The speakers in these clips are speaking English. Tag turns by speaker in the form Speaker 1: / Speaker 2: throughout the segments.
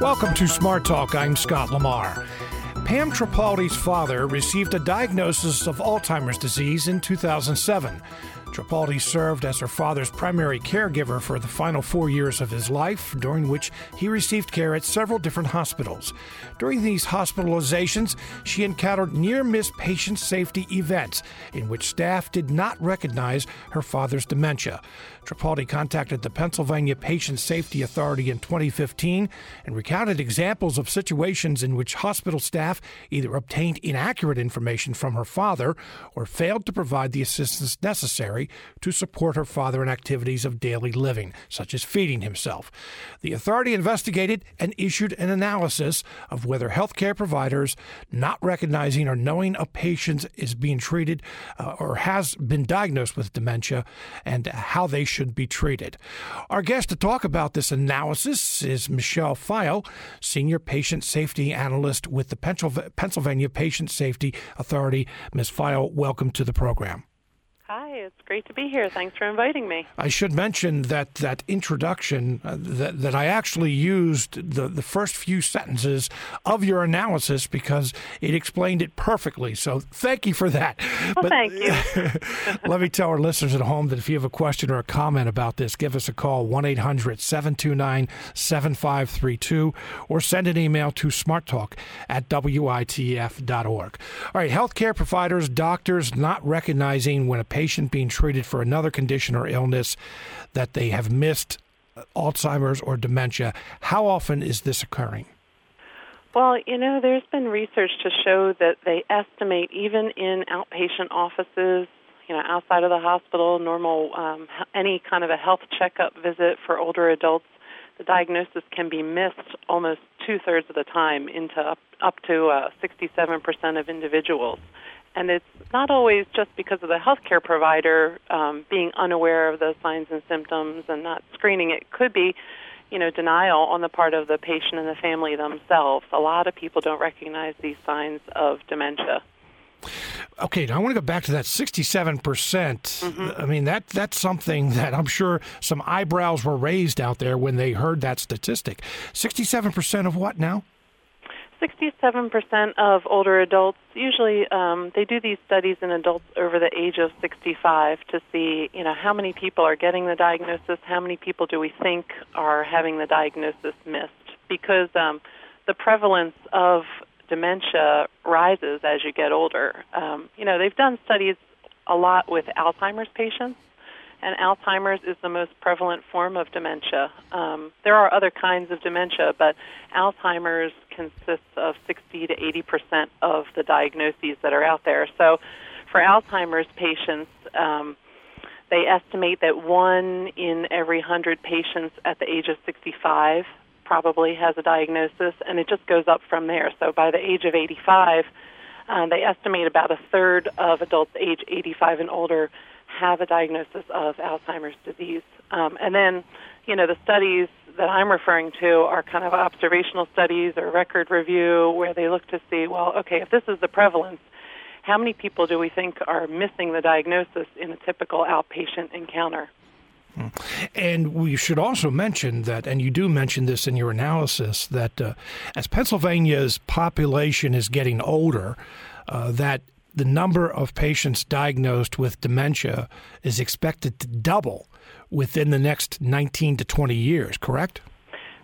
Speaker 1: Welcome to Smart Talk. I'm Scott Lamar. Pam Tripaldi's father received a diagnosis of Alzheimer's disease in 2007. Tripaldi served as her father's primary caregiver for the final four years of his life, during which he received care at several different hospitals. During these hospitalizations, she encountered near miss patient safety events in which staff did not recognize her father's dementia. Tripaldi contacted the Pennsylvania Patient Safety Authority in 2015 and recounted examples of situations in which hospital staff either obtained inaccurate information from her father or failed to provide the assistance necessary to support her father in activities of daily living, such as feeding himself. The authority investigated and issued an analysis of whether healthcare providers not recognizing or knowing a patient is being treated uh, or has been diagnosed with dementia and how they should be treated. Our guest to talk about this analysis is Michelle Feil, Senior Patient Safety Analyst with the Pennsylvania Patient Safety Authority. Ms. Feil, welcome to the program.
Speaker 2: Hi, it's great to be here. Thanks for inviting me.
Speaker 1: I should mention that that introduction uh, that that I actually used the the first few sentences of your analysis because it explained it perfectly. So thank you for that.
Speaker 2: Well, but, thank you.
Speaker 1: let me tell our listeners at home that if you have a question or a comment about this, give us a call 1-800-729-7532 or send an email to smarttalk at witf.org. All right, healthcare providers, doctors not recognizing when a patient being treated for another condition or illness that they have missed Alzheimer's or dementia. How often is this occurring?
Speaker 2: Well, you know, there's been research to show that they estimate even in outpatient offices, you know, outside of the hospital, normal, um, any kind of a health checkup visit for older adults, the diagnosis can be missed almost two thirds of the time into up, up to uh, 67% of individuals and it's not always just because of the healthcare provider um, being unaware of the signs and symptoms and not screening. It could be, you know, denial on the part of the patient and the family themselves. A lot of people don't recognize these signs of dementia.
Speaker 1: Okay, now I want to go back to that 67%. percent mm-hmm. I mean, that that's something that I'm sure some eyebrows were raised out there when they heard that statistic. 67% of what now?
Speaker 2: 67% of older adults usually um, they do these studies in adults over the age of 65 to see you know how many people are getting the diagnosis how many people do we think are having the diagnosis missed? Because um, the prevalence of dementia rises as you get older. Um, you know they've done studies a lot with alzheimer's patients and Alzheimer's is the most prevalent form of dementia. Um, there are other kinds of dementia, but Alzheimer's consists of 60 to 80 percent of the diagnoses that are out there. So, for Alzheimer's patients, um, they estimate that one in every 100 patients at the age of 65 probably has a diagnosis, and it just goes up from there. So, by the age of 85, uh, they estimate about a third of adults age 85 and older have a diagnosis of Alzheimer's disease. Um, and then, you know, the studies that I'm referring to are kind of observational studies or record review where they look to see, well, okay, if this is the prevalence, how many people do we think are missing the diagnosis in a typical outpatient encounter?
Speaker 1: Hmm. And we should also mention that, and you do mention this in your analysis, that uh, as Pennsylvania's population is getting older, uh, that the number of patients diagnosed with dementia is expected to double within the next 19 to 20 years, correct?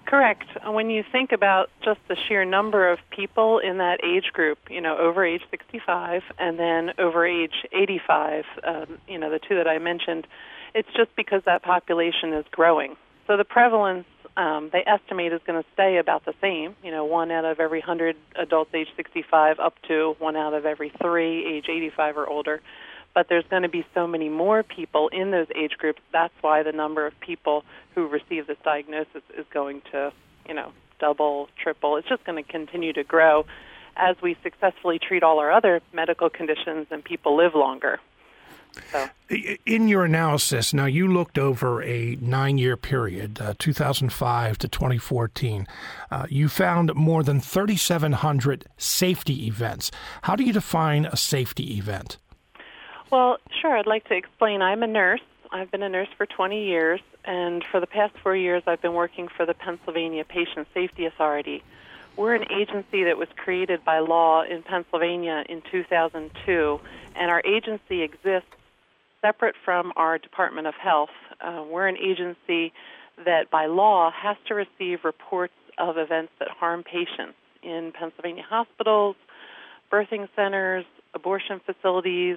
Speaker 2: Correct. When you think about just the sheer number of people in that age group, you know, over age 65 and then over age 85, um, you know, the two that I mentioned, it's just because that population is growing. So the prevalence um, they estimate is going to stay about the same. You know, one out of every 100 adults age 65 up to one out of every three age 85 or older. But there's going to be so many more people in those age groups. That's why the number of people who receive this diagnosis is going to, you know, double, triple. It's just going to continue to grow as we successfully treat all our other medical conditions and people live longer.
Speaker 1: So. In your analysis, now you looked over a nine year period, uh, 2005 to 2014. Uh, you found more than 3,700 safety events. How do you define a safety event?
Speaker 2: Well, sure, I'd like to explain. I'm a nurse. I've been a nurse for 20 years, and for the past four years, I've been working for the Pennsylvania Patient Safety Authority. We're an agency that was created by law in Pennsylvania in 2002, and our agency exists separate from our Department of Health. Uh, we're an agency that, by law, has to receive reports of events that harm patients in Pennsylvania hospitals, birthing centers, abortion facilities.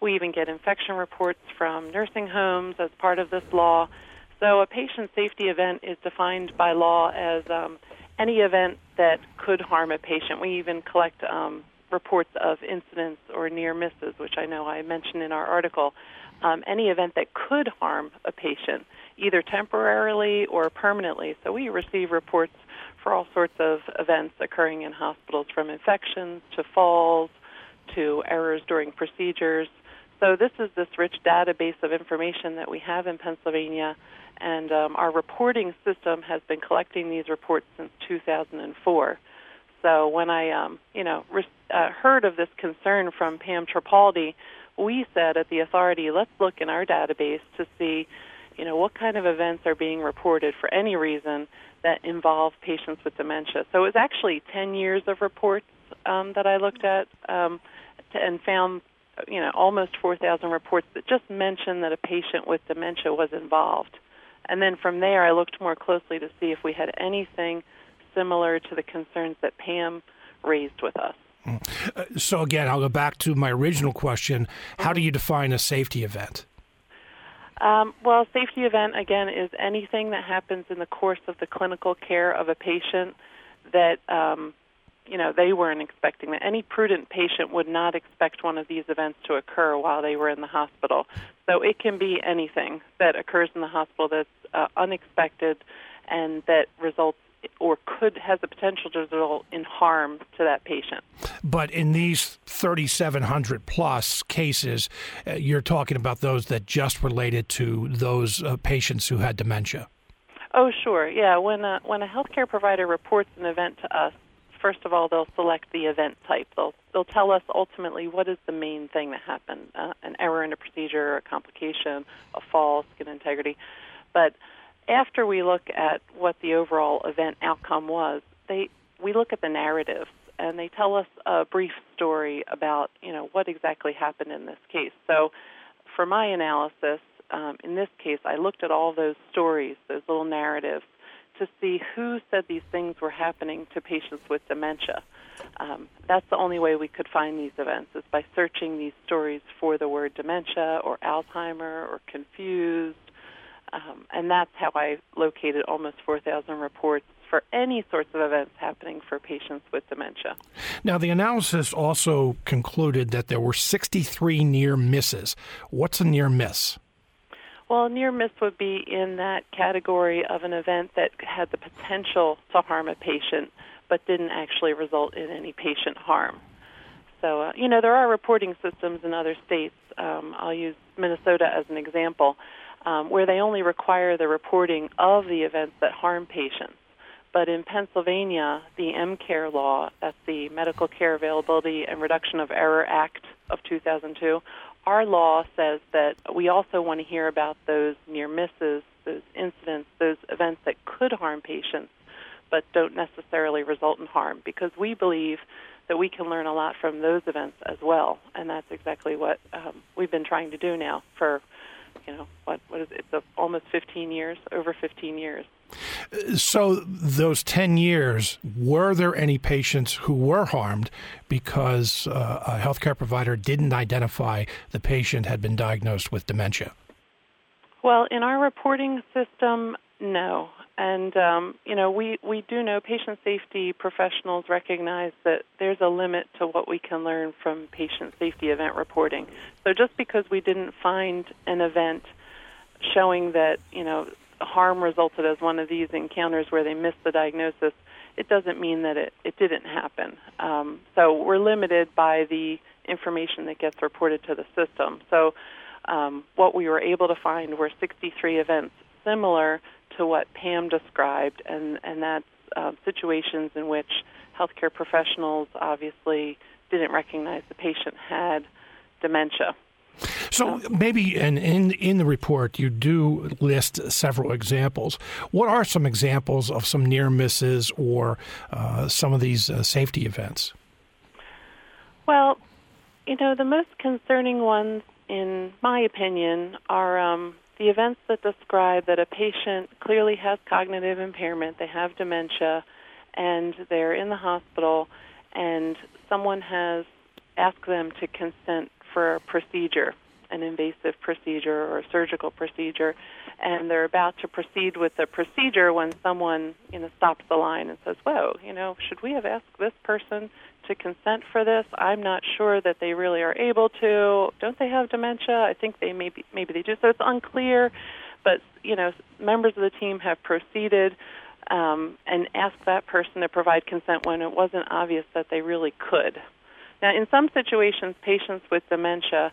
Speaker 2: We even get infection reports from nursing homes as part of this law. So, a patient safety event is defined by law as um, any event that could harm a patient. We even collect um, reports of incidents or near misses, which I know I mentioned in our article. Um, any event that could harm a patient, either temporarily or permanently. So, we receive reports for all sorts of events occurring in hospitals, from infections to falls to errors during procedures. So this is this rich database of information that we have in Pennsylvania, and um, our reporting system has been collecting these reports since 2004. So when I, um, you know, re- uh, heard of this concern from Pam Tripaldi, we said at the authority, let's look in our database to see, you know, what kind of events are being reported for any reason that involve patients with dementia. So it was actually 10 years of reports um, that I looked at um, and found you know, almost 4,000 reports that just mentioned that a patient with dementia was involved. And then from there, I looked more closely to see if we had anything similar to the concerns that Pam raised with us.
Speaker 1: Uh, so, again, I'll go back to my original question How do you define a safety event?
Speaker 2: Um, well, safety event, again, is anything that happens in the course of the clinical care of a patient that um, you know they weren't expecting that. Any prudent patient would not expect one of these events to occur while they were in the hospital. So it can be anything that occurs in the hospital that's uh, unexpected and that results or could has the potential to result in harm to that patient.
Speaker 1: But in these 3,700 plus cases, uh, you're talking about those that just related to those uh, patients who had dementia.
Speaker 2: Oh, sure. Yeah, when a, when a healthcare provider reports an event to us, first of all, they'll select the event type. They'll they'll tell us ultimately what is the main thing that happened: uh, an error in a procedure, a complication, a fall, skin integrity. But after we look at what the overall event outcome was, they we look at the narrative and they tell us a brief story about you know what exactly happened in this case. So, for my analysis, um, in this case, I looked at all those stories, those little narratives, to see who said these things were happening to patients with dementia. Um, that's the only way we could find these events is by searching these stories for the word dementia or Alzheimer or confused. Um, and that's how I located almost 4,000 reports for any sorts of events happening for patients with dementia.
Speaker 1: Now, the analysis also concluded that there were 63 near misses. What's a near miss?
Speaker 2: Well, a near miss would be in that category of an event that had the potential to harm a patient but didn't actually result in any patient harm. So, uh, you know, there are reporting systems in other states. Um, I'll use Minnesota as an example, um, where they only require the reporting of the events that harm patients. But in Pennsylvania, the MCARE law, that's the Medical Care Availability and Reduction of Error Act of 2002, our law says that we also want to hear about those near misses, those incidents, those events that could harm patients but don't necessarily result in harm because we believe that we can learn a lot from those events as well. And that's exactly what um, we've been trying to do now for, you know, what, what is it? It's almost 15 years, over 15 years.
Speaker 1: So, those 10 years, were there any patients who were harmed because uh, a healthcare provider didn't identify the patient had been diagnosed with dementia?
Speaker 2: Well, in our reporting system, no. And, um, you know, we, we do know patient safety professionals recognize that there's a limit to what we can learn from patient safety event reporting. So just because we didn't find an event showing that, you know, harm resulted as one of these encounters where they missed the diagnosis, it doesn't mean that it, it didn't happen. Um, so we're limited by the information that gets reported to the system. So um, what we were able to find were 63 events similar to what Pam described, and, and that's uh, situations in which healthcare professionals obviously didn't recognize the patient had dementia.
Speaker 1: So maybe in, in in the report you do list several examples. What are some examples of some near misses or uh, some of these uh, safety events?
Speaker 2: Well, you know the most concerning ones, in my opinion, are um, the events that describe that a patient clearly has cognitive impairment, they have dementia, and they're in the hospital, and someone has asked them to consent for a procedure, an invasive procedure or a surgical procedure, and they're about to proceed with the procedure when someone, you know, stops the line and says, "Whoa, you know, should we have asked this person to consent for this? I'm not sure that they really are able to. Don't they have dementia? I think they maybe maybe they do." So it's unclear, but you know, members of the team have proceeded um, and asked that person to provide consent when it wasn't obvious that they really could. Now, in some situations, patients with dementia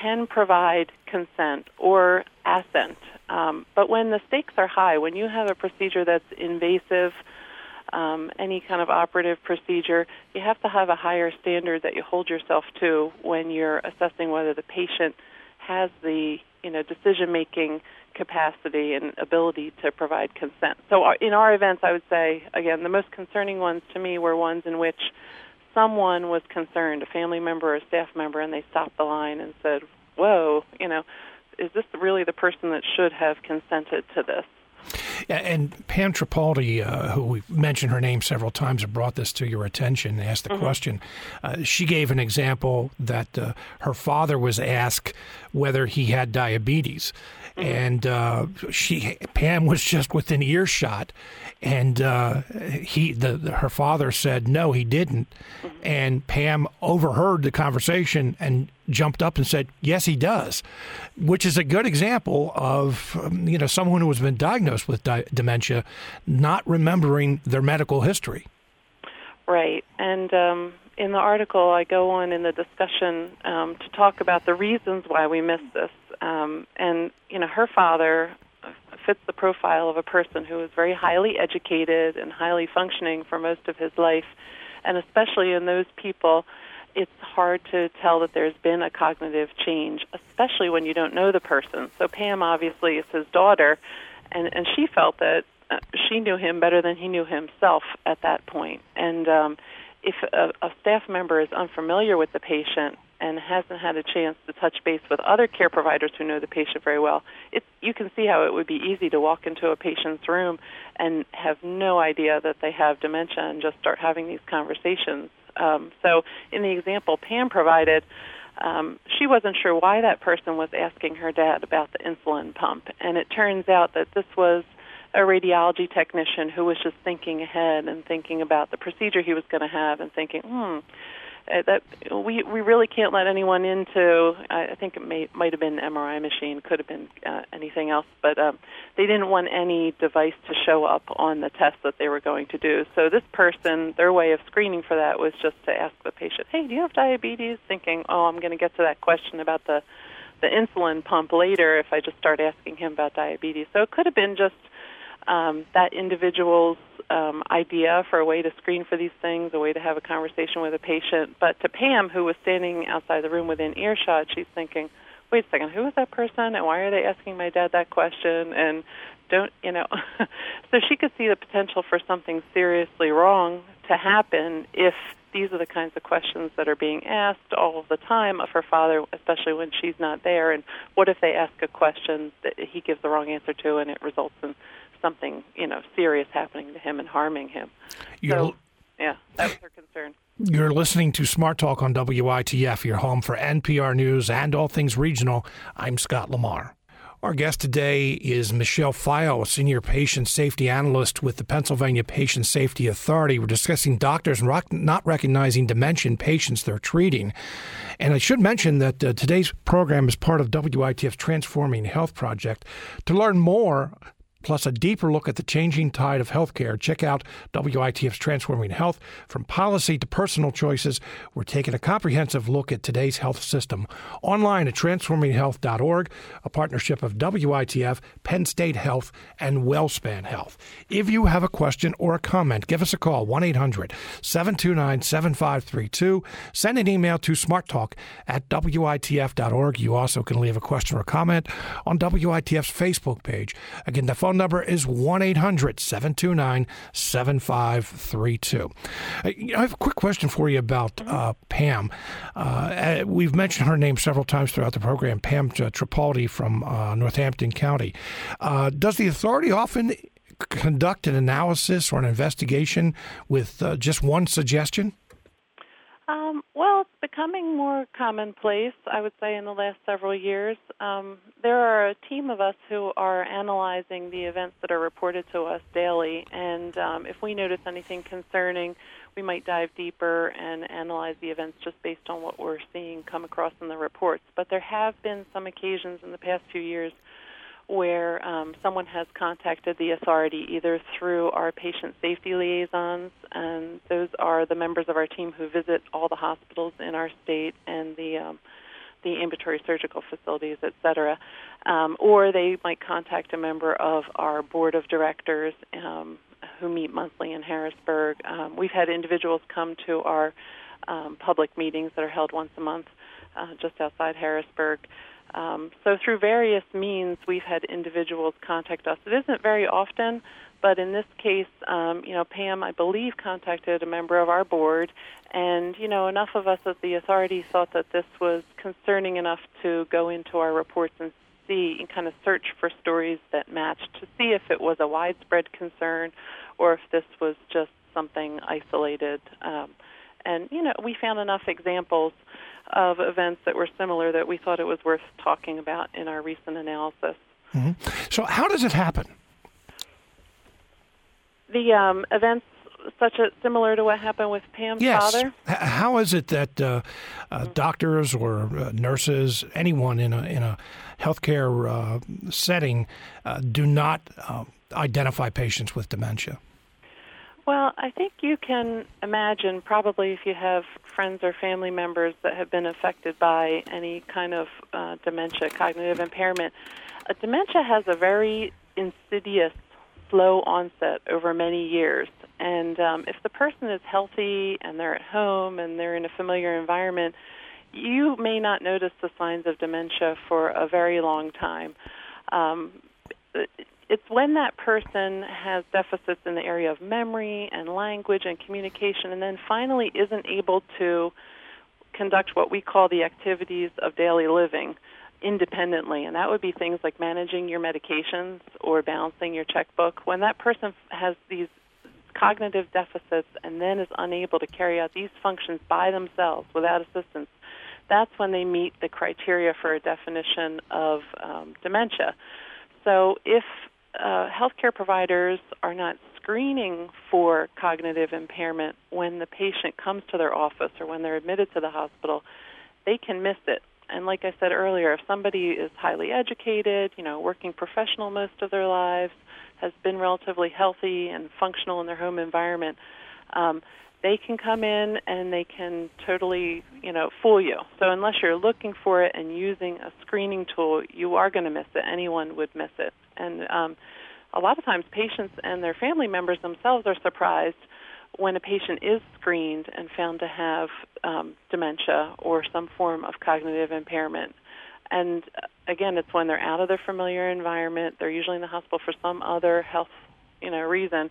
Speaker 2: can provide consent or assent, um, but when the stakes are high, when you have a procedure that's invasive, um, any kind of operative procedure, you have to have a higher standard that you hold yourself to when you're assessing whether the patient has the you know decision making capacity and ability to provide consent. So uh, in our events, I would say again the most concerning ones to me were ones in which someone was concerned, a family member or a staff member, and they stopped the line and said, "Whoa, you know, is this really the person that should have consented to this?"
Speaker 1: And Pam Tripaldi, uh, who we mentioned her name several times, brought this to your attention and asked the mm-hmm. question. Uh, she gave an example that uh, her father was asked whether he had diabetes. Mm-hmm. And uh, she, Pam, was just within earshot, and uh, he, the, the, her father said no, he didn't, mm-hmm. and Pam overheard the conversation and jumped up and said, "Yes, he does," which is a good example of um, you know someone who has been diagnosed with di- dementia not remembering their medical history.
Speaker 2: Right, and um, in the article, I go on in the discussion um, to talk about the reasons why we miss this. Um, and you know, her father fits the profile of a person who was very highly educated and highly functioning for most of his life, and especially in those people it's hard to tell that there's been a cognitive change, especially when you don't know the person. So Pam obviously is his daughter, and and she felt that uh, she knew him better than he knew himself at that point. And um, if a, a staff member is unfamiliar with the patient and hasn't had a chance to touch base with other care providers who know the patient very well, it, you can see how it would be easy to walk into a patient's room and have no idea that they have dementia and just start having these conversations. Um, so, in the example Pam provided, um, she wasn't sure why that person was asking her dad about the insulin pump, and it turns out that this was a radiology technician who was just thinking ahead and thinking about the procedure he was going to have and thinking, hmm, uh, that we we really can't let anyone into. I think it may might have been MRI machine, could have been uh, anything else, but um, they didn't want any device to show up on the test that they were going to do. So this person, their way of screening for that was just to ask the patient, "Hey, do you have diabetes?" Thinking, "Oh, I'm going to get to that question about the the insulin pump later if I just start asking him about diabetes." So it could have been just um, that individual's um, idea for a way to screen for these things, a way to have a conversation with a patient. But to Pam, who was standing outside the room within earshot, she's thinking, wait a second, who is that person and why are they asking my dad that question? And don't, you know, so she could see the potential for something seriously wrong to happen if these are the kinds of questions that are being asked all of the time of her father, especially when she's not there. And what if they ask a question that he gives the wrong answer to and it results in something you know serious happening to him and harming him. You're, so, yeah, that was her concern.
Speaker 1: You're listening to Smart Talk on WITF, your home for NPR News and all things regional. I'm Scott Lamar. Our guest today is Michelle a senior patient safety analyst with the Pennsylvania Patient Safety Authority. We're discussing doctors not recognizing dementia in patients they're treating. And I should mention that uh, today's program is part of WITF's Transforming Health Project. To learn more plus a deeper look at the changing tide of healthcare, check out WITF's Transforming Health. From policy to personal choices, we're taking a comprehensive look at today's health system. Online at transforminghealth.org, a partnership of WITF, Penn State Health, and WellSpan Health. If you have a question or a comment, give us a call 1 800 729 7532. Send an email to smarttalk at WITF.org. You also can leave a question or comment on WITF's Facebook page. Again, the phone number is 1 800 729 7532. Uh, I have a quick question for you about uh, Pam. Uh, uh, we've mentioned her name several times throughout the program, Pam Tripaldi from uh, Northampton County. Uh, does the authority often conduct an analysis or an investigation with just one suggestion?
Speaker 2: Um, well, it's becoming more commonplace, I would say, in the last several years. Um, there are a team of us who are analyzing the events that are reported to us daily, and um, if we notice anything concerning, we might dive deeper and analyze the events just based on what we're seeing come across in the reports. But there have been some occasions in the past few years where um, someone has contacted the authority either through our patient safety liaisons, and those are the members of our team who visit all the hospitals in our state and the um, the ambulatory surgical facilities, et cetera, um, or they might contact a member of our board of directors um, who meet monthly in Harrisburg. Um, we've had individuals come to our um, public meetings that are held once a month uh, just outside Harrisburg. Um, so through various means, we've had individuals contact us. It isn't very often, but in this case, um, you know, Pam, I believe, contacted a member of our board, and you know, enough of us at the authority thought that this was concerning enough to go into our reports and see and kind of search for stories that matched to see if it was a widespread concern or if this was just something isolated. Um, and you know, we found enough examples of events that were similar that we thought it was worth talking about in our recent analysis.
Speaker 1: Mm-hmm. So, how does it happen?
Speaker 2: The um, events such a similar to what happened with Pam's
Speaker 1: yes.
Speaker 2: father.
Speaker 1: H- how is it that uh, uh, mm-hmm. doctors or uh, nurses, anyone in a in a healthcare uh, setting, uh, do not uh, identify patients with dementia?
Speaker 2: Well, I think you can imagine probably if you have friends or family members that have been affected by any kind of uh, dementia, cognitive impairment. Uh, dementia has a very insidious, slow onset over many years. And um, if the person is healthy and they're at home and they're in a familiar environment, you may not notice the signs of dementia for a very long time. Um, it's when that person has deficits in the area of memory and language and communication, and then finally isn't able to conduct what we call the activities of daily living independently. And that would be things like managing your medications or balancing your checkbook. When that person has these cognitive deficits and then is unable to carry out these functions by themselves without assistance, that's when they meet the criteria for a definition of um, dementia. So if uh, healthcare providers are not screening for cognitive impairment when the patient comes to their office or when they're admitted to the hospital, they can miss it. And like I said earlier, if somebody is highly educated, you know, working professional most of their lives, has been relatively healthy and functional in their home environment, um, they can come in and they can totally, you know, fool you. So unless you're looking for it and using a screening tool, you are going to miss it. Anyone would miss it. And um, a lot of times, patients and their family members themselves are surprised when a patient is screened and found to have um, dementia or some form of cognitive impairment. And uh, again, it's when they're out of their familiar environment. They're usually in the hospital for some other health, you know, reason.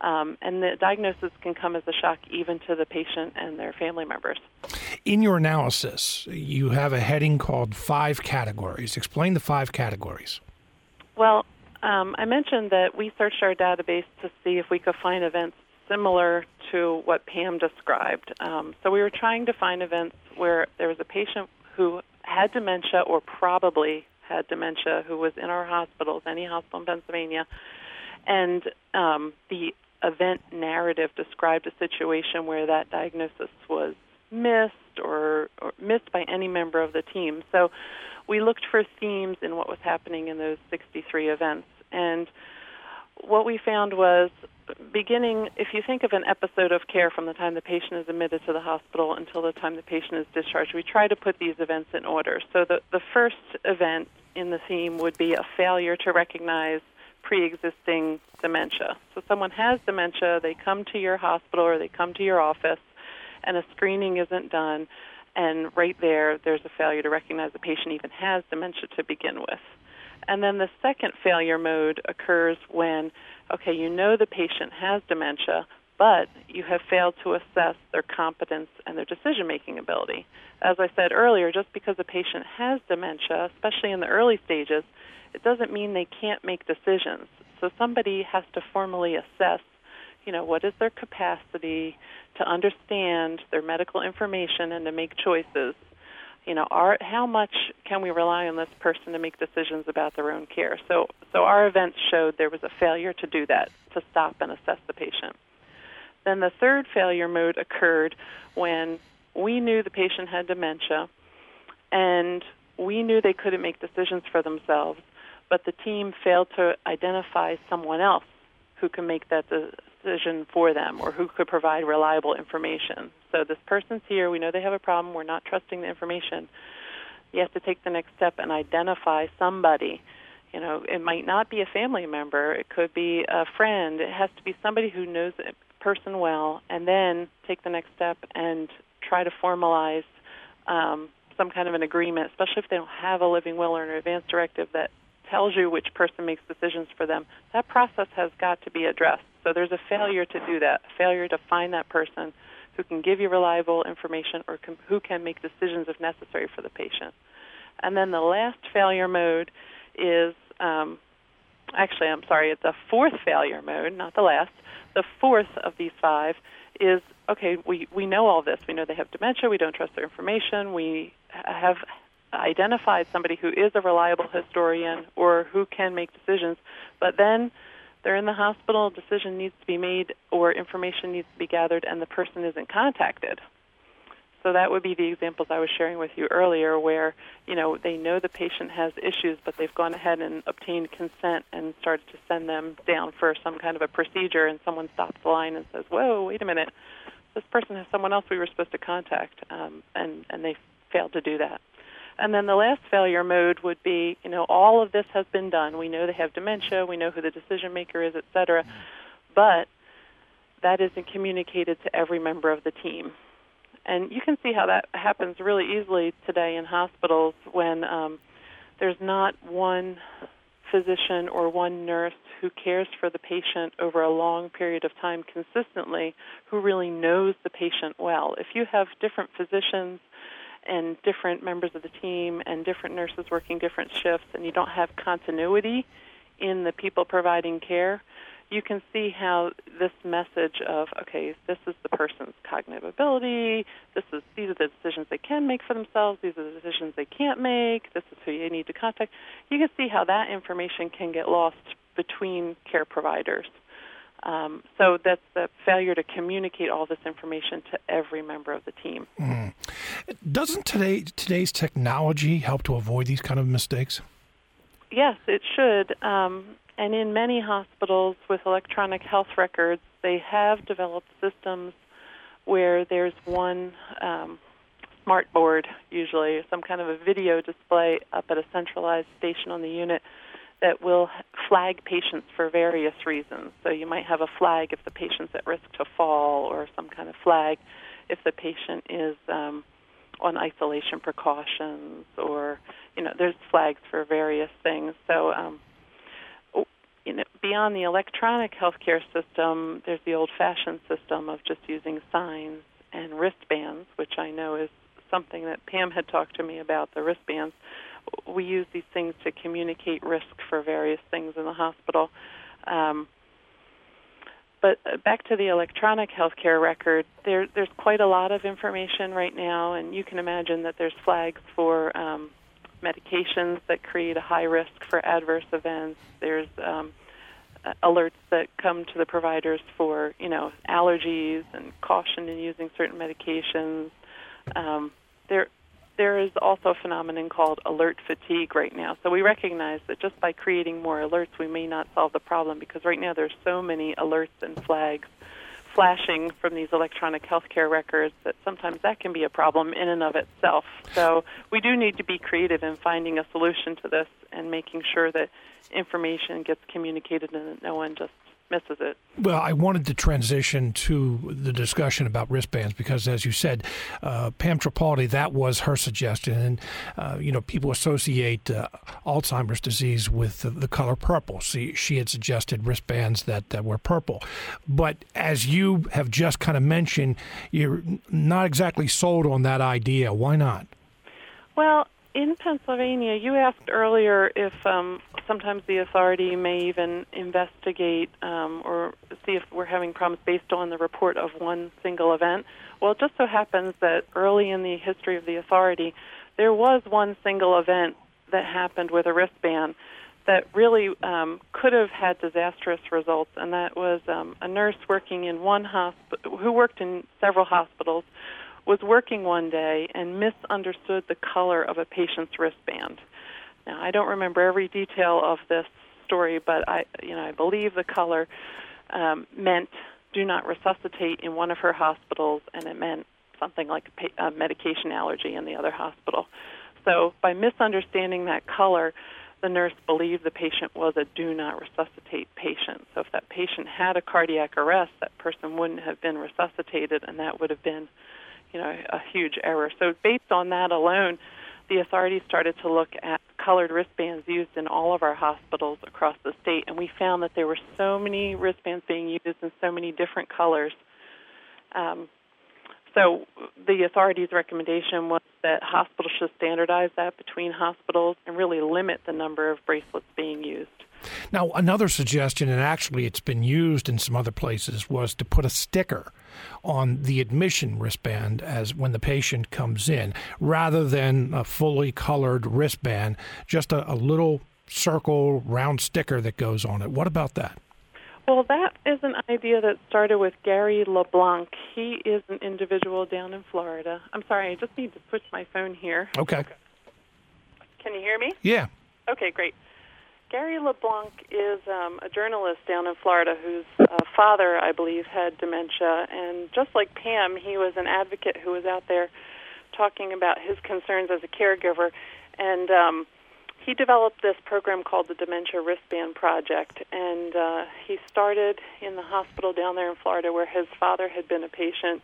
Speaker 2: Um, and the diagnosis can come as a shock even to the patient and their family members.
Speaker 1: In your analysis, you have a heading called five categories. Explain the five categories.
Speaker 2: Well, um, I mentioned that we searched our database to see if we could find events similar to what Pam described. Um, so we were trying to find events where there was a patient who had dementia or probably had dementia who was in our hospitals, any hospital in Pennsylvania, and um, the event narrative described a situation where that diagnosis was missed or, or missed by any member of the team. So we looked for themes in what was happening in those 63 events. And what we found was beginning, if you think of an episode of care from the time the patient is admitted to the hospital until the time the patient is discharged, we try to put these events in order. So the, the first event in the theme would be a failure to recognize pre existing dementia. So someone has dementia, they come to your hospital or they come to your office, and a screening isn't done, and right there, there's a failure to recognize the patient even has dementia to begin with. And then the second failure mode occurs when, okay, you know the patient has dementia, but you have failed to assess their competence and their decision making ability. As I said earlier, just because a patient has dementia, especially in the early stages, it doesn't mean they can't make decisions. So somebody has to formally assess, you know, what is their capacity to understand their medical information and to make choices you know, our, how much can we rely on this person to make decisions about their own care? So, so our events showed there was a failure to do that, to stop and assess the patient. Then the third failure mode occurred when we knew the patient had dementia and we knew they couldn't make decisions for themselves, but the team failed to identify someone else who can make that decision for them or who could provide reliable information. So this person's here, we know they have a problem, we're not trusting the information. You have to take the next step and identify somebody. You know, it might not be a family member, it could be a friend. It has to be somebody who knows the person well, and then take the next step and try to formalize um, some kind of an agreement, especially if they don't have a living will or an advance directive that tells you which person makes decisions for them. That process has got to be addressed. So there's a failure to do that, a failure to find that person who can give you reliable information or can, who can make decisions if necessary for the patient. And then the last failure mode is um, actually, I'm sorry, it's a fourth failure mode, not the last. The fourth of these five is okay, we, we know all this. We know they have dementia. We don't trust their information. We have identified somebody who is a reliable historian or who can make decisions, but then they're in the hospital, decision needs to be made or information needs to be gathered, and the person isn't contacted. So that would be the examples I was sharing with you earlier, where you know they know the patient has issues, but they've gone ahead and obtained consent and started to send them down for some kind of a procedure, and someone stops the line and says, "Whoa, wait a minute, this person has someone else we were supposed to contact," um, and and they failed to do that. And then the last failure mode would be, you know, all of this has been done. We know they have dementia, we know who the decision maker is, et cetera, but that isn't communicated to every member of the team. And you can see how that happens really easily today in hospitals when um, there's not one physician or one nurse who cares for the patient over a long period of time consistently who really knows the patient well. If you have different physicians and different members of the team and different nurses working different shifts and you don't have continuity in the people providing care, you can see how this message of okay, this is the person's cognitive ability, this is these are the decisions they can make for themselves, these are the decisions they can't make, this is who you need to contact. You can see how that information can get lost between care providers. Um, so that's the failure to communicate all this information to every member of the team. Mm.
Speaker 1: Doesn't today today's technology help to avoid these kind of mistakes?
Speaker 2: Yes, it should. Um, and in many hospitals with electronic health records, they have developed systems where there's one um, smart board, usually some kind of a video display up at a centralized station on the unit that will flag patients for various reasons. So you might have a flag if the patient's at risk to fall, or some kind of flag if the patient is um, on isolation precautions, or you know, there's flags for various things. So um, you know, beyond the electronic healthcare system, there's the old-fashioned system of just using signs and wristbands, which I know is something that Pam had talked to me about the wristbands we use these things to communicate risk for various things in the hospital. Um, but uh, back to the electronic healthcare record, there, there's quite a lot of information right now, and you can imagine that there's flags for um, medications that create a high risk for adverse events. There's um, alerts that come to the providers for, you know, allergies and caution in using certain medications. Um, there there is also a phenomenon called alert fatigue right now. So we recognize that just by creating more alerts, we may not solve the problem because right now there's so many alerts and flags flashing from these electronic healthcare records that sometimes that can be a problem in and of itself. So we do need to be creative in finding a solution to this and making sure that information gets communicated and that no one just misses it.
Speaker 1: Well, I wanted to transition to the discussion about wristbands because, as you said, uh, Pam Tripaldi, that was her suggestion. And, uh, you know, people associate uh, Alzheimer's disease with the, the color purple. See, she had suggested wristbands that, that were purple. But as you have just kind of mentioned, you're not exactly sold on that idea. Why not?
Speaker 2: Well, in Pennsylvania, you asked earlier if um, sometimes the authority may even investigate um, or see if we're having problems based on the report of one single event. Well, it just so happens that early in the history of the authority, there was one single event that happened with a wristband that really um, could have had disastrous results, and that was um, a nurse working in one hospital who worked in several hospitals was working one day and misunderstood the color of a patient's wristband. Now, I don't remember every detail of this story, but I, you know, I believe the color um, meant do not resuscitate in one of her hospitals, and it meant something like a, pa- a medication allergy in the other hospital. So, by misunderstanding that color, the nurse believed the patient was a do not resuscitate patient. So, if that patient had a cardiac arrest, that person wouldn't have been resuscitated, and that would have been you know, a huge error. So based on that alone, the authorities started to look at colored wristbands used in all of our hospitals across the state, and we found that there were so many wristbands being used in so many different colors. Um, so the authorities' recommendation was that hospitals should standardize that between hospitals and really limit the number of bracelets being used.
Speaker 1: Now, another suggestion, and actually it's been used in some other places, was to put a sticker on the admission wristband as when the patient comes in, rather than a fully colored wristband, just a, a little circle round sticker that goes on it. What about that?
Speaker 2: Well, that is an idea that started with Gary LeBlanc. He is an individual down in Florida. I'm sorry, I just need to switch my phone here.
Speaker 1: Okay.
Speaker 2: Can you hear me?
Speaker 1: Yeah.
Speaker 2: Okay, great. Gary LeBlanc is um, a journalist down in Florida whose uh, father, I believe, had dementia. And just like Pam, he was an advocate who was out there talking about his concerns as a caregiver. And um, he developed this program called the Dementia Wristband Project. And uh, he started in the hospital down there in Florida where his father had been a patient.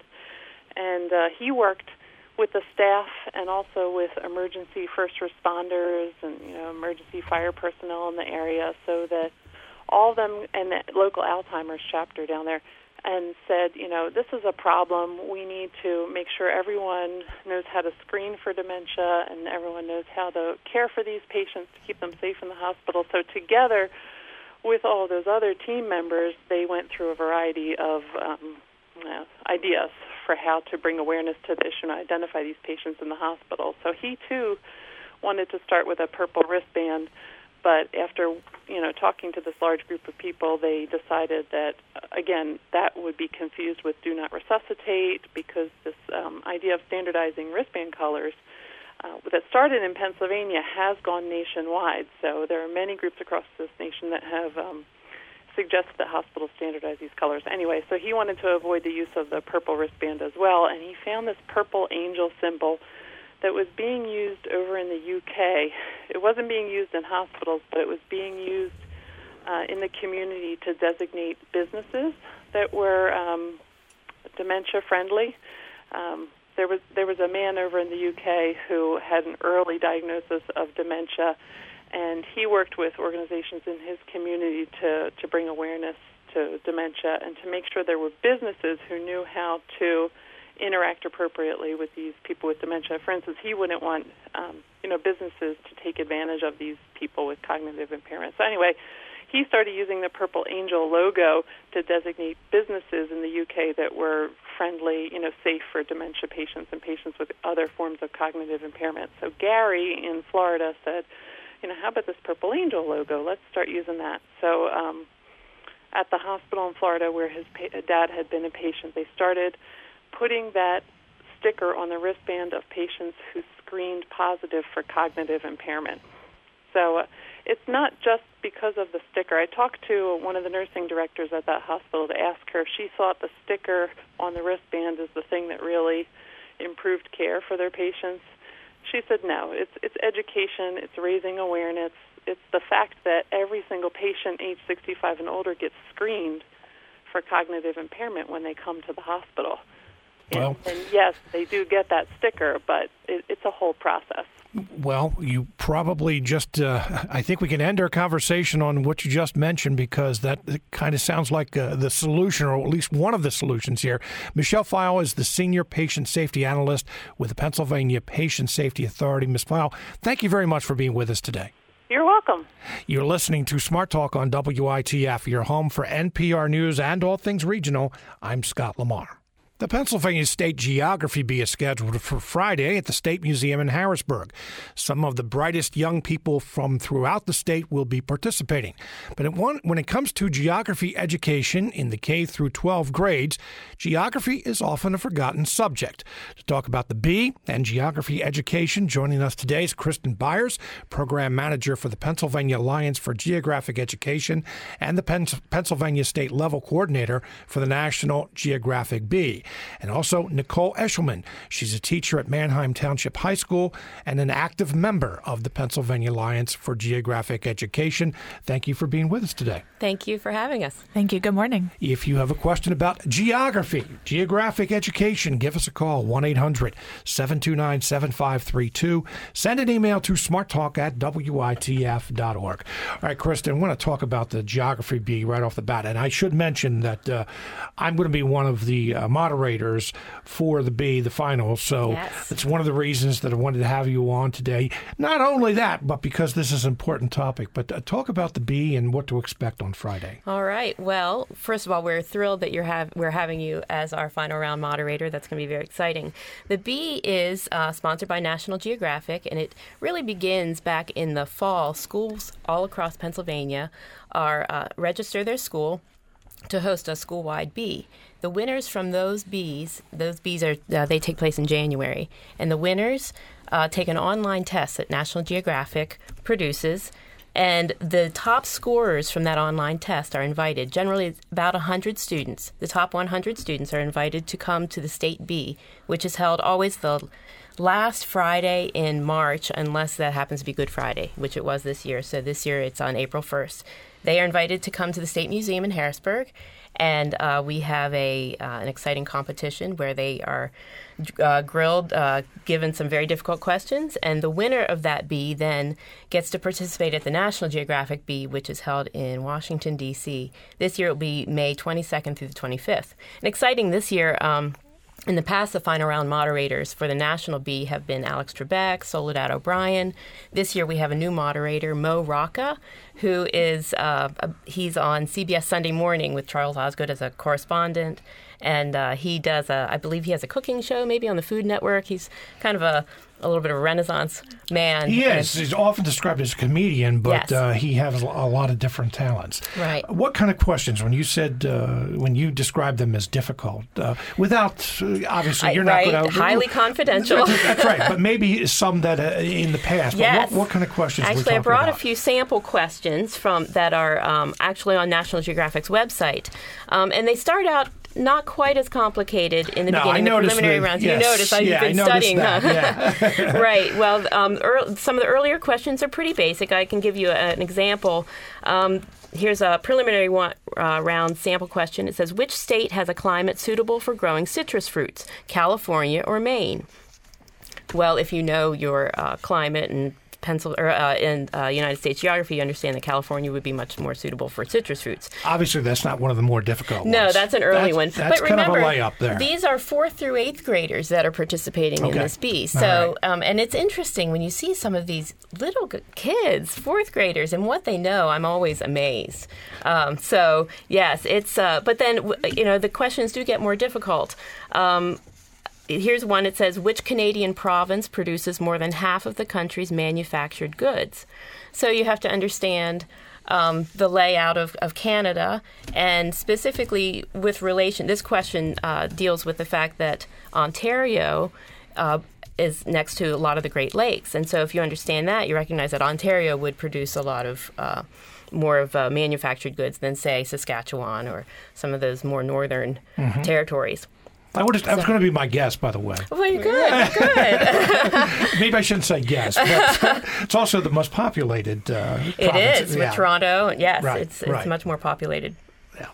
Speaker 2: And uh, he worked with the staff and also with emergency first responders and you know emergency fire personnel in the area so that all of them and the local Alzheimer's chapter down there and said, you know, this is a problem. We need to make sure everyone knows how to screen for dementia and everyone knows how to care for these patients to keep them safe in the hospital. So together with all those other team members, they went through a variety of um, uh, ideas for how to bring awareness to the issue and identify these patients in the hospital. So he too wanted to start with a purple wristband, but after you know talking to this large group of people, they decided that again that would be confused with do not resuscitate because this um, idea of standardizing wristband colors. Uh, that started in Pennsylvania has gone nationwide. So there are many groups across this nation that have um, suggests that hospitals standardize these colors anyway. So he wanted to avoid the use of the purple wristband as well, and he found this purple angel symbol that was being used over in the UK. It wasn't being used in hospitals, but it was being used uh, in the community to designate businesses that were um, dementia friendly. Um, there was there was a man over in the UK who had an early diagnosis of dementia and he worked with organizations in his community to to bring awareness to dementia and to make sure there were businesses who knew how to interact appropriately with these people with dementia. For instance, he wouldn't want um, you know businesses to take advantage of these people with cognitive impairment. So anyway, he started using the purple angel logo to designate businesses in the UK that were friendly, you know, safe for dementia patients and patients with other forms of cognitive impairment. So Gary in Florida said you know, how about this Purple Angel logo? Let's start using that. So um, at the hospital in Florida where his pa- dad had been a patient, they started putting that sticker on the wristband of patients who screened positive for cognitive impairment. So uh, it's not just because of the sticker. I talked to one of the nursing directors at that hospital to ask her if she thought the sticker on the wristband is the thing that really improved care for their patients. She said no. It's it's education. It's raising awareness. It's the fact that every single patient age 65 and older gets screened for cognitive impairment when they come to the hospital.
Speaker 1: Well,
Speaker 2: and, and yes, they do get that sticker, but it, it's a whole process.
Speaker 1: Well, you probably just, uh, I think we can end our conversation on what you just mentioned because that kind of sounds like uh, the solution, or at least one of the solutions here. Michelle Feil is the Senior Patient Safety Analyst with the Pennsylvania Patient Safety Authority. Ms. Feil, thank you very much for being with us today.
Speaker 2: You're welcome.
Speaker 1: You're listening to Smart Talk on WITF, your home for NPR News and all things regional. I'm Scott Lamar. The Pennsylvania State Geography Bee is scheduled for Friday at the State Museum in Harrisburg. Some of the brightest young people from throughout the state will be participating. But when it comes to geography education in the K through 12 grades, geography is often a forgotten subject. To talk about the bee and geography education, joining us today is Kristin Byers, Program Manager for the Pennsylvania Alliance for Geographic Education and the Pennsylvania State Level Coordinator for the National Geographic Bee and also Nicole Eshelman. She's a teacher at Manheim Township High School and an active member of the Pennsylvania Alliance for Geographic Education. Thank you for being with us today.
Speaker 3: Thank you for having us.
Speaker 4: Thank you. Good morning.
Speaker 1: If you have a question about geography, geographic education, give us a call 1 800 729 7532. Send an email to smarttalk at witf.org. All right, Kristin, I want to talk about the geography bee right off the bat. And I should mention that uh, I'm going to be one of the uh, moderators for the bee, the final. So yes. it's one of the reasons that I wanted to have you on today. Not only that, but because this is an important topic. But uh, talk about the bee and what to expect on Friday.
Speaker 3: All right. Well, first of all, we're thrilled that you're have we're having you as our final round moderator. That's going to be very exciting. The bee is uh, sponsored by National Geographic, and it really begins back in the fall. Schools all across Pennsylvania are uh, register their school to host a school-wide bee. The winners from those bees, those bees are uh, they take place in January, and the winners uh, take an online test that National Geographic produces. And the top scorers from that online test are invited. Generally, about 100 students. The top 100 students are invited to come to the State Bee, which is held always the last Friday in March, unless that happens to be Good Friday, which it was this year. So this year it's on April 1st. They are invited to come to the State Museum in Harrisburg, and uh, we have a uh, an exciting competition where they are uh, grilled, uh, given some very difficult questions, and the winner of that bee then gets to participate at the National Geographic Bee, which is held in Washington D.C. This year it will be May 22nd through the 25th. And exciting this year. Um, in the past, the final round moderators for the National Bee have been Alex Trebek, Soledad O'Brien. This year, we have a new moderator, Mo Rocca, who is uh, he's on CBS Sunday Morning with Charles Osgood as a correspondent, and uh, he does a, I believe he has a cooking show maybe on the Food Network. He's kind of a a little bit of a renaissance man.
Speaker 1: He is. He's often described as a comedian, but yes. uh, he has a lot of different talents.
Speaker 3: Right.
Speaker 1: What kind of questions, when you said, uh, when you described them as difficult, uh, without, uh, obviously, you're not
Speaker 3: going to. Highly confidential.
Speaker 1: That's right, but maybe some that uh, in the past.
Speaker 3: Yes.
Speaker 1: What, what, kind of questions
Speaker 3: Actually,
Speaker 1: I
Speaker 3: brought
Speaker 1: about?
Speaker 3: a few sample questions from that are um, actually on National Geographic's website. Um, and they start out not quite as complicated in the
Speaker 1: no,
Speaker 3: beginning.
Speaker 1: the
Speaker 3: preliminary
Speaker 1: the,
Speaker 3: rounds.
Speaker 1: Yes,
Speaker 3: you notice
Speaker 1: yeah,
Speaker 3: you've been studying,
Speaker 1: that,
Speaker 3: huh?
Speaker 1: Yeah.
Speaker 3: right. Well, um, er, some of the earlier questions are pretty basic. I can give you a, an example. Um, here's a preliminary one, uh, round sample question. It says, "Which state has a climate suitable for growing citrus fruits? California or Maine?" Well, if you know your uh, climate and Pencil or uh, in uh, United States geography, you understand that California would be much more suitable for citrus fruits.
Speaker 1: Obviously, that's not one of the more difficult
Speaker 3: no,
Speaker 1: ones.
Speaker 3: that's an early
Speaker 1: that's,
Speaker 3: one.
Speaker 1: That's
Speaker 3: but
Speaker 1: kind
Speaker 3: remember,
Speaker 1: of a layup there.
Speaker 3: These are fourth through eighth graders that are participating
Speaker 1: okay.
Speaker 3: in this bee. So,
Speaker 1: right.
Speaker 3: um, and it's interesting when you see some of these little kids, fourth graders, and what they know. I'm always amazed. Um, so, yes, it's. Uh, but then, you know, the questions do get more difficult. Um, here's one it says which canadian province produces more than half of the country's manufactured goods so you have to understand um, the layout of, of Canada, and specifically with relation. This question uh, deals with the fact that Ontario. Uh, is next to a lot of the Great Lakes, and so if you understand that, you recognize that Ontario would produce a lot of uh, more of uh, manufactured goods than, say, Saskatchewan or some of those more northern mm-hmm. territories.
Speaker 1: I, would, that was going to be my guess, by the way.
Speaker 3: Well, you're good.
Speaker 1: good. Maybe I shouldn't say guess, but it's also the most populated. Uh,
Speaker 3: it
Speaker 1: province.
Speaker 3: is with Toronto. Yes,
Speaker 1: right,
Speaker 3: it's it's
Speaker 1: right.
Speaker 3: much more populated.
Speaker 1: Yeah.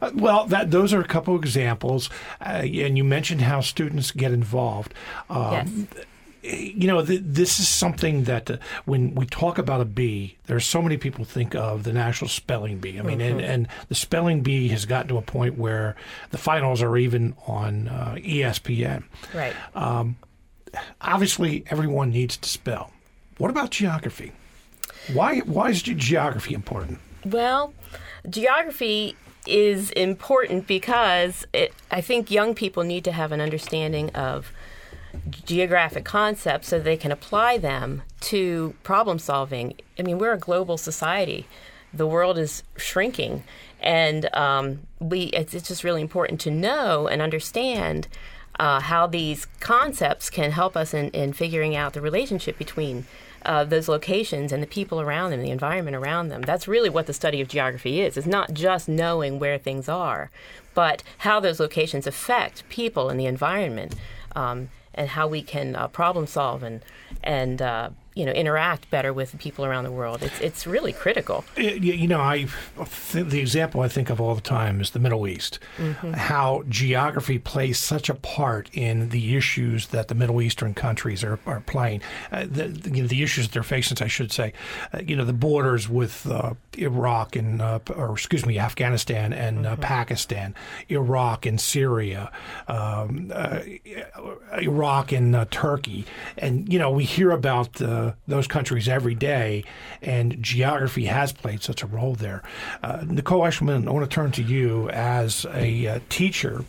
Speaker 1: Uh, well, that those are a couple of examples, uh, and you mentioned how students get involved.
Speaker 3: Um, yes
Speaker 1: you know, th- this is something that uh, when we talk about a bee, there's so many people think of the National Spelling Bee. I mean, mm-hmm. and, and the Spelling Bee has gotten to a point where the finals are even on uh, ESPN.
Speaker 3: Right. Um,
Speaker 1: obviously, everyone needs to spell. What about geography? Why why is geography important?
Speaker 3: Well, geography is important because it, I think young people need to have an understanding of geographic concepts so they can apply them to problem solving. I mean, we're a global society. The world is shrinking, and um, we it's, it's, just really important to know and understand uh, how these concepts can help us in, in figuring out the relationship between uh, those locations and the people around them, the environment around them. That's really what the study of geography is. It's not just knowing where things are, but how those locations affect people and the environment. Um, and how we can uh, problem solve and and uh, you know interact better with people around the world. It's it's really critical.
Speaker 1: You know, I the example I think of all the time is the Middle East. Mm-hmm. How geography plays such a part in the issues that the Middle Eastern countries are, are playing. Uh, the, you know, the issues that they're facing, I should say. Uh, you know, the borders with uh, Iraq and uh, or excuse me, Afghanistan and uh, mm-hmm. Pakistan, Iraq and Syria, um, uh, Iraq and Turkey, and you know we hear about those countries every day, and geography has played such a role there. Uh, Nicole Eshelman, I want to turn to you as a uh, teacher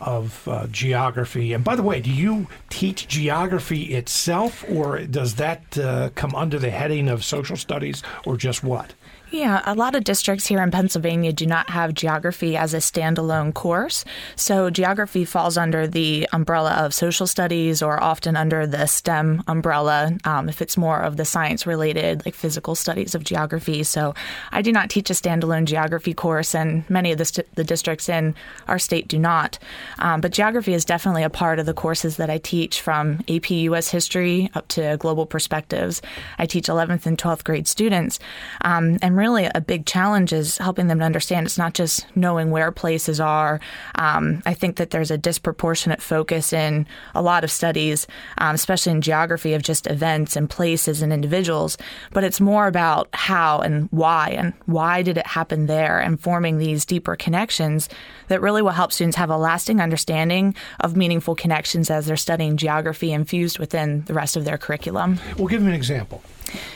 Speaker 1: of uh, geography. And by the way, do you teach geography itself, or does that uh, come under the heading of social studies, or just what?
Speaker 4: Yeah, a lot of districts here in Pennsylvania do not have geography as a standalone course. So, geography falls under the umbrella of social studies or often under the STEM umbrella um, if it's more of the science related, like physical studies of geography. So, I do not teach a standalone geography course, and many of the, st- the districts in our state do not. Um, but geography is definitely a part of the courses that I teach from AP US history up to global perspectives. I teach 11th and 12th grade students. Um, and really a big challenge is helping them to understand it's not just knowing where places are. Um, I think that there's a disproportionate focus in a lot of studies, um, especially in geography, of just events and places and individuals, but it's more about how and why and why did it happen there and forming these deeper connections that really will help students have a lasting understanding of meaningful connections as they're studying geography infused within the rest of their curriculum.
Speaker 1: Well, give me an example.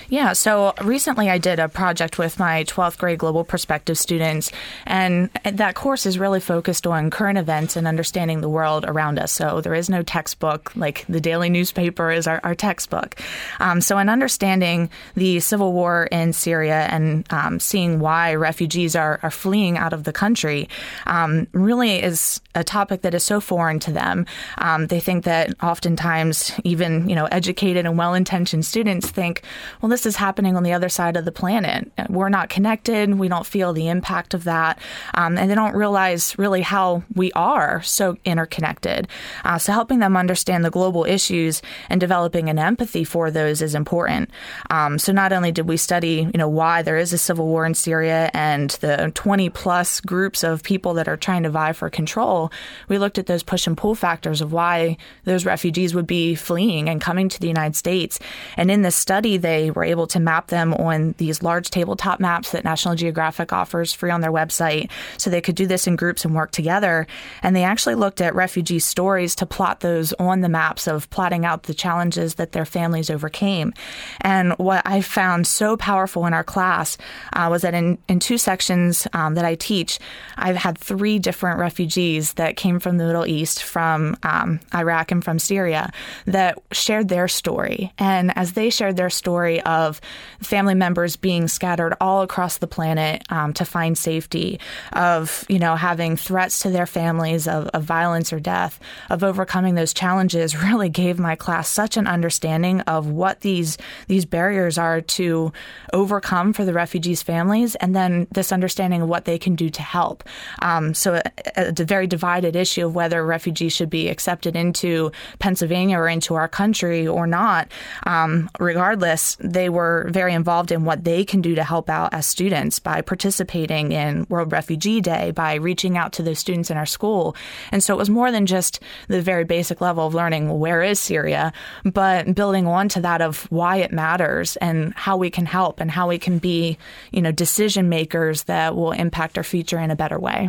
Speaker 4: Yeah, so recently I did a project with my 12th grade Global Perspective students, and that course is really focused on current events and understanding the world around us. So there is no textbook, like the daily newspaper is our, our textbook. Um, so, in understanding the civil war in Syria and um, seeing why refugees are, are fleeing out of the country um, really is a topic that is so foreign to them. Um, they think that oftentimes, even you know, educated and well intentioned students think, well, this is happening on the other side of the planet. We're not connected. We don't feel the impact of that. Um, and they don't realize really how we are so interconnected. Uh, so helping them understand the global issues and developing an empathy for those is important. Um, so not only did we study, you know, why there is a civil war in Syria and the 20 plus groups of people that are trying to vie for control, we looked at those push and pull factors of why those refugees would be fleeing and coming to the United States. And in this study, they were able to map them on these large tabletop maps that National Geographic offers free on their website. So they could do this in groups and work together. And they actually looked at refugee stories to plot those on the maps of plotting out the challenges that their families overcame. And what I found so powerful in our class uh, was that in, in two sections um, that I teach, I've had three different refugees that came from the Middle East, from um, Iraq, and from Syria that shared their story. And as they shared their story, of family members being scattered all across the planet um, to find safety, of you know having threats to their families of, of violence or death, of overcoming those challenges, really gave my class such an understanding of what these these barriers are to overcome for the refugees' families, and then this understanding of what they can do to help. Um, so, a, a very divided issue of whether refugees should be accepted into Pennsylvania or into our country or not. Um, regardless, they were very involved in what they can do to help out as students by participating in World Refugee Day, by reaching out to those students in our school. And so it was more than just the very basic level of learning where is Syria, but building on to that of why it matters and how we can help and how we can be, you know, decision makers that will impact our future in a better way.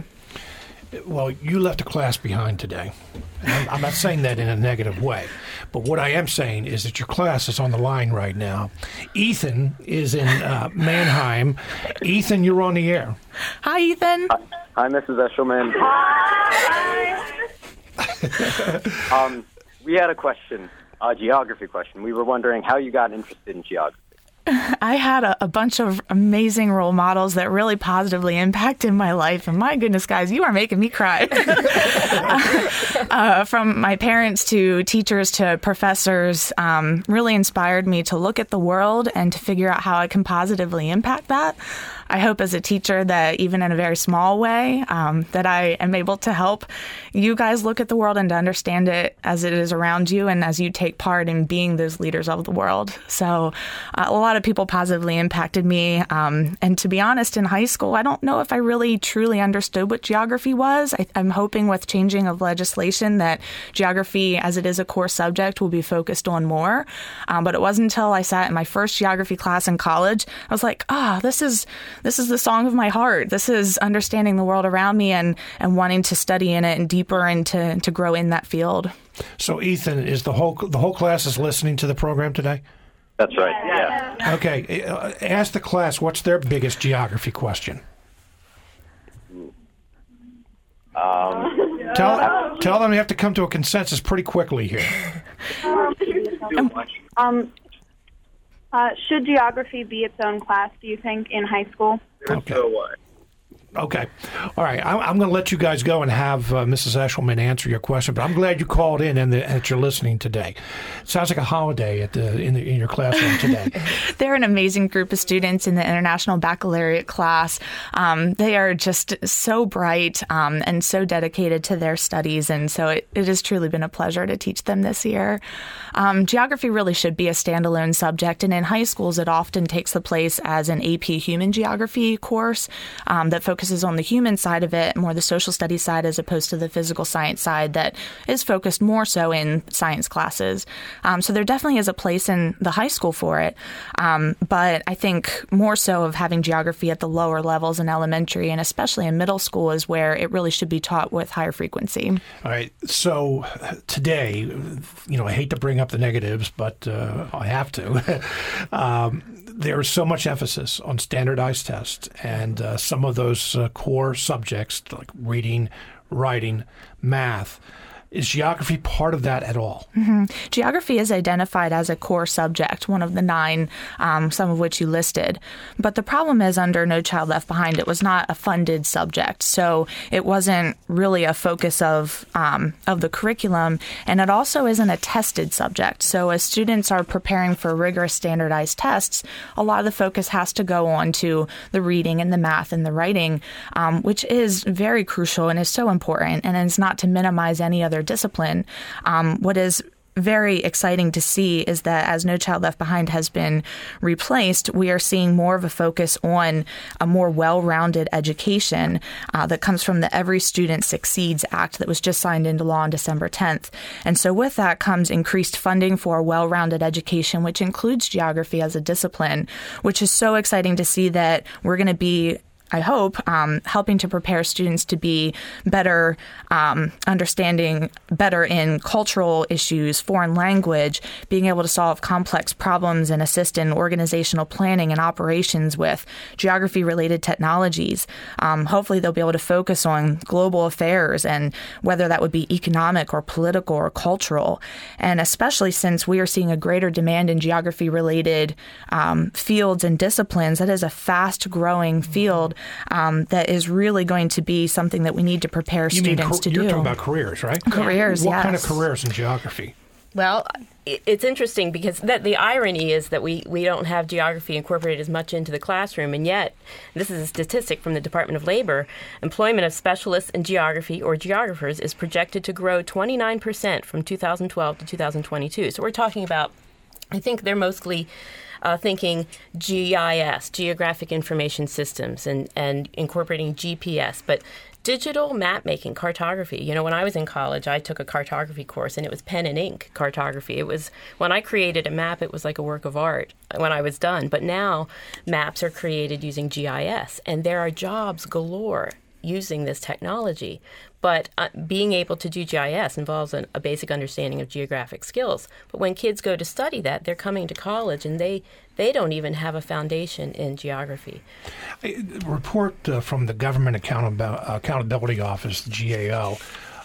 Speaker 1: Well, you left a class behind today. I'm, I'm, not saying that in a negative way, but what I am saying is that your class is on the line right now. Ethan is in uh, Manheim. Ethan, you're on the air.
Speaker 4: Hi, Ethan.
Speaker 5: Hi, hi Mrs. Eshelman. Hi. um, we had a question, a geography question. We were wondering how you got interested in geography.
Speaker 4: I had a, a, bunch of amazing role models that really positively impacted my life. And my goodness, guys, you are making me cry. uh, uh, from my parents to teachers to professors, um, really inspired me to look at the world and to figure out how I can positively impact that. I hope as a teacher that even in a very small way, um, that I am able to help you guys look at the world and to understand it as it is around you and as you take part in being those leaders of the world. So uh, a lot of people positively impacted me. Um, and to be honest, in high school, I don't know if I really truly understood what geography was. I, I'm hoping with changing of legislation that geography, as it is a core subject, will be focused on more. Um, but it wasn't until I sat in my first geography class in college, I was like, ah, oh, this is this is the song of my heart. This is understanding the world around me and, and wanting to study in it and deeper and to, to grow in that field.
Speaker 1: So, Ethan, is the whole the whole class is listening to the program today?
Speaker 5: That's right. Yeah.
Speaker 1: Okay. Uh, ask the class what's their biggest geography question.
Speaker 5: Um,
Speaker 1: tell tell them you have to come to a consensus pretty quickly here.
Speaker 6: Um, uh, should geography be its own class, do you think, in high school?
Speaker 1: Okay. So what? Okay. All right. I, I'm, going to let you guys go and have uh, Mrs. Eshelman answer your question, but I'm glad you called in and that you're listening today. It sounds like a holiday at the in, the, in your classroom today.
Speaker 4: They're an amazing group of students in the International Baccalaureate class. Um, they are just so bright um, and so dedicated to their studies, and so it, it, has truly been a pleasure to teach them this year. Um, geography really should be a standalone subject, and in high schools, it often takes the place as an AP Human Geography course um, that focuses focuses on the human side of it, more the social studies side, as opposed to the physical science side that is focused more so in science classes. Um, so there definitely is a place in the high school for it. Um, but I think more so of having geography at the lower levels in elementary and especially in middle school is where it really should be taught with higher frequency.
Speaker 1: All right. So today, you know, I hate to bring up the negatives, but uh, I have to. um, there is so much emphasis on standardized tests, and uh, some of those uh, core subjects like reading, writing, math is geography part of that at all?
Speaker 4: Mm-hmm. Geography is identified as a core subject, one of the nine, um, some of which you listed. But the problem is, under No Child Left Behind, it was not a funded subject, so it wasn't really a focus of um, of the curriculum, and it also isn't a tested subject. So as students are preparing for rigorous standardized tests, a lot of the focus has to go on to the reading and the math and the writing, um, which is very crucial and is so important, and it's not to minimize any other discipline. Um, what is very exciting to see is that as No Child Left Behind has been replaced, we are seeing more of a focus on a more well rounded education uh, that comes from the Every Student Succeeds Act that was just signed into law on December 10th. And so with that comes increased funding for well rounded education, which includes geography as a discipline, which is so exciting to see that we're going to be I hope, um, helping to prepare students to be better um, understanding, better in cultural issues, foreign language, being able to solve complex problems and assist in organizational planning and operations with geography related technologies. Um, hopefully, they'll be able to focus on global affairs and whether that would be economic or political or cultural. And especially since we are seeing a greater demand in geography related um, fields and disciplines, that is a fast growing field um, that is really going to be something that we need to prepare
Speaker 1: You
Speaker 4: students
Speaker 1: mean,
Speaker 4: to
Speaker 1: you're
Speaker 4: do.
Speaker 1: talking about careers, right?
Speaker 4: Careers,
Speaker 1: What kind of careers in geography?
Speaker 3: Well, it's interesting because that the irony is that we, we don't have geography incorporated as much into the classroom, and yet this is a statistic from the Department of Labor. Employment of specialists in geography or geographers is projected to grow 29% from 2012 to 2022. So we're talking about, I think they're mostly uh, thinking GIS, Geographic Information Systems, and, and incorporating GPS, but digital map making, cartography. You know, when I was in college, I took a cartography course and it was pen and ink cartography. It was when I created a map, it was like a work of art when I was done. But now maps are created using GIS, and there are jobs galore using this technology. But uh, being able to do GIS involves an, a basic understanding of geographic skills. But when kids go to study that, they're coming to college and they, they don't even have a foundation in geography.
Speaker 1: A report uh, from the Government Accountab- Accountability Office, the GAO,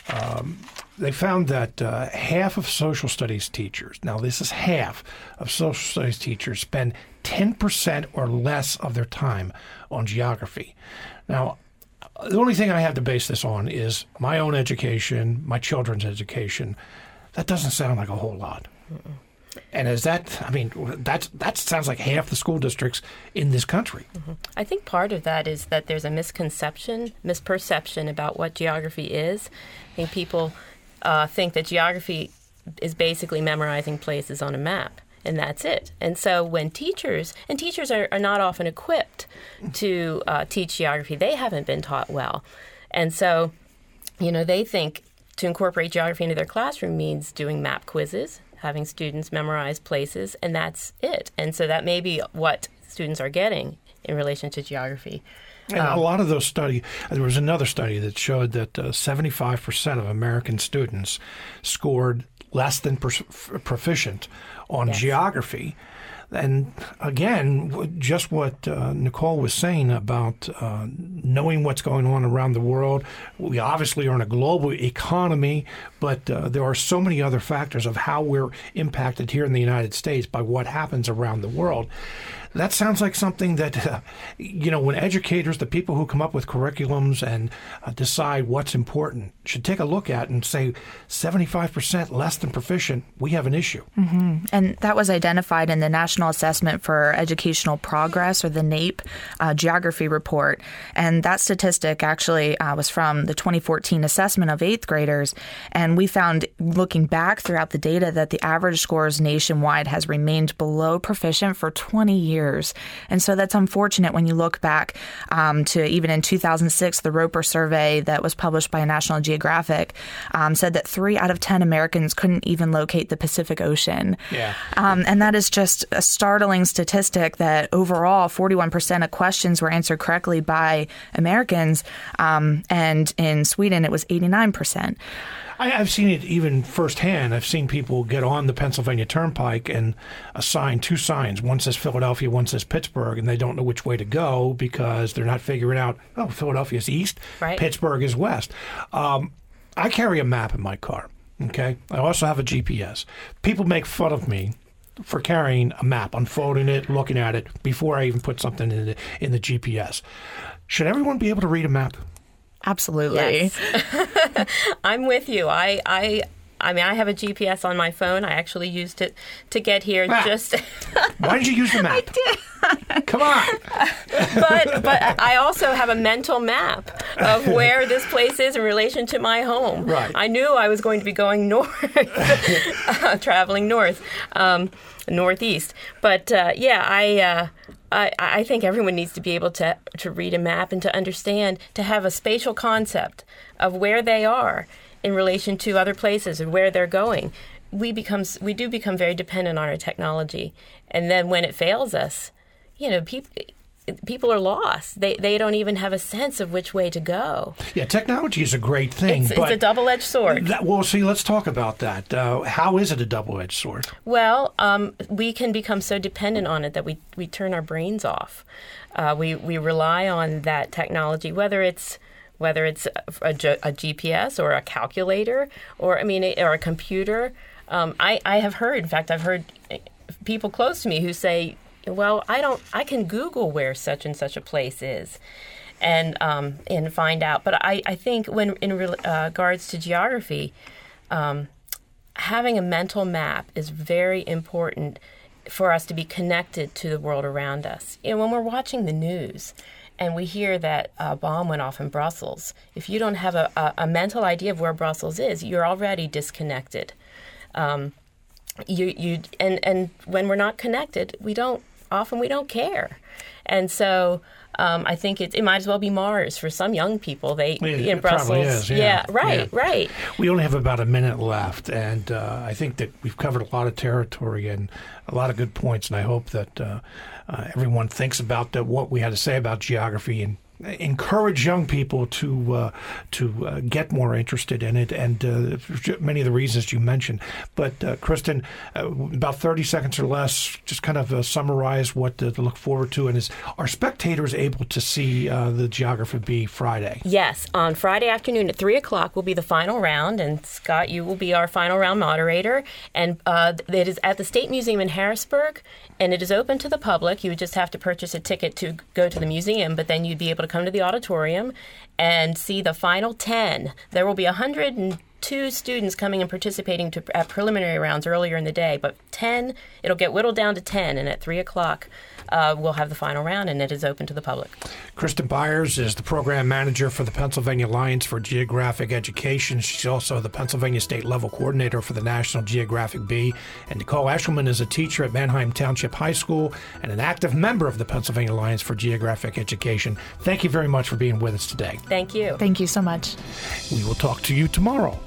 Speaker 1: um, they found that uh, half of social studies teachers, now this is half of social studies teachers, spend 10% or less of their time on geography. Now, the only thing I have to base this on is my own education, my children's education. That doesn't sound like a whole lot. And is that? I mean, that's that sounds like half the school districts in this country.
Speaker 3: I think part of that is that there's a misconception, misperception about what geography is. I think people uh, think that geography is basically memorizing places on a map, and that's it. And so when teachers, and teachers are, are not often equipped to uh, teach geography, they haven't been taught well. And so, you know, they think to incorporate geography into their classroom means doing map quizzes, having students memorize places, and that's it. And so that may be what students are getting in relation to geography.
Speaker 1: And a lot of those study, there was another study that showed that uh, 75% of American students scored less than per- proficient on
Speaker 3: Yes.
Speaker 1: geography. And again, just what uh, Nicole was saying about uh, knowing what's going on around the world. We obviously are in a global economy, but uh, there are so many other factors of how we're impacted here in the United States by what happens around the world. That sounds like something that, uh, you know, when educators, the people who come up with curriculums and uh, decide what's important, should take a look at and say 75% less than proficient, we have an issue.
Speaker 4: And that was identified in the National Assessment for Educational Progress, or the NAEP uh, geography report. And that statistic actually uh, was from the 2014 assessment of eighth graders. And we found, looking back throughout the data, that the average scores nationwide has remained below proficient for 20 years. And so that's unfortunate when you look back um, to even in 2006, the Roper survey that was published by National Geographic um, said that three out of 10 Americans couldn't even locate the Pacific Ocean.
Speaker 1: Yeah.
Speaker 4: Um, and that is just a startling statistic that overall 41% of questions were answered correctly by Americans. Um, and in Sweden, it was 89%.
Speaker 1: I, I've seen it even firsthand. I've seen people get on the Pennsylvania Turnpike and assign two signs. One says Philadelphia, one says Pittsburgh, and they don't know which way to go because they're not figuring out, oh, Philadelphia is east,
Speaker 3: Right.
Speaker 1: Pittsburgh is west. Um, I carry a map in my car, okay? I also have a GPS. People make fun of me for carrying a map, unfolding it, looking at it before I even put something in the, in the GPS. Should everyone be able to read a map?
Speaker 4: Absolutely.
Speaker 3: Yes. I'm with you. I, I, I mean, I have a GPS on my phone. I actually used it to get here.
Speaker 1: Ah.
Speaker 3: Just,
Speaker 1: Why did you use the map? I did. Come on.
Speaker 3: but but I also have a mental map of where this place is in relation to my home.
Speaker 1: Right.
Speaker 3: I knew I was going to be going north, uh, traveling north, um, northeast. But uh, yeah, I. Uh, I, I think everyone needs to be able to, to read a map and to understand, to have a spatial concept of where they are in relation to other places and where they're going. We become we do become very dependent on our technology, and then when it fails us, you know, people people are lost. They they don't even have a sense of which way to go.
Speaker 1: Yeah, technology is a great thing.
Speaker 3: It's,
Speaker 1: but
Speaker 3: it's a double edged sword.
Speaker 1: That, well, see, let's talk about that. Uh, how is it a double edged sword?
Speaker 3: Well, um, we can become so dependent on it that we, we turn our brains off. Uh, we, we rely on that technology, whether it's whether it's a, a, GPS or a calculator or I mean or a computer. Um, I, I have heard, in fact, I've heard people close to me who say, "Well, I don't, I can Google where such and such a place is." And um, and find out, but I, I think when in uh, regards to geography, um, having a mental map is very important for us to be connected to the world around us. You know, when we're watching the news and we hear that a bomb went off in Brussels, if you don't have a, a, a mental idea of where Brussels is, you're already disconnected. Um, you, you, and, and when we're not connected, we don't often we don't care, and so um, I think it, it might as well be Mars for some young people. They in Brussels,
Speaker 1: is,
Speaker 3: yeah. yeah. right, yeah. right.
Speaker 1: We only have about a minute left, and uh, I think that we've covered a lot of territory and a lot of good points. And I hope that uh, uh, everyone thinks about the, what we had to say about geography and encourage young people to uh, to uh, get more interested in it, and uh, many of the reasons you mentioned. But uh, Kristin, uh, about thirty seconds or less, just kind of uh, summarize what to, to, look forward to, and is are spectators able to see the Geography Bee Friday?
Speaker 3: Yes, on Friday afternoon at three o'clock will be the final round, and Scott, you will be our final round moderator, and it is at the State Museum in Harrisburg, and it is open to the public. You would just have to purchase a ticket to go to the museum, but then you'd be able to come to the auditorium and see the final 10. There will be 102 students coming and participating to, at preliminary rounds earlier in the day, but 10, it'll get whittled down to 10, and at 3 o'clock, uh, we'll have the final round, and it is open to the public.
Speaker 1: Kristin Byers is the program manager for the Pennsylvania Alliance for Geographic Education. She's also the Pennsylvania State Level Coordinator for the National Geographic Bee. And Nicole Eshelman is a teacher at Manheim Township High School and an active member of the Pennsylvania Alliance for Geographic Education. Thank you very much for being with us today.
Speaker 3: Thank you.
Speaker 4: Thank you so much.
Speaker 1: We will talk to you tomorrow.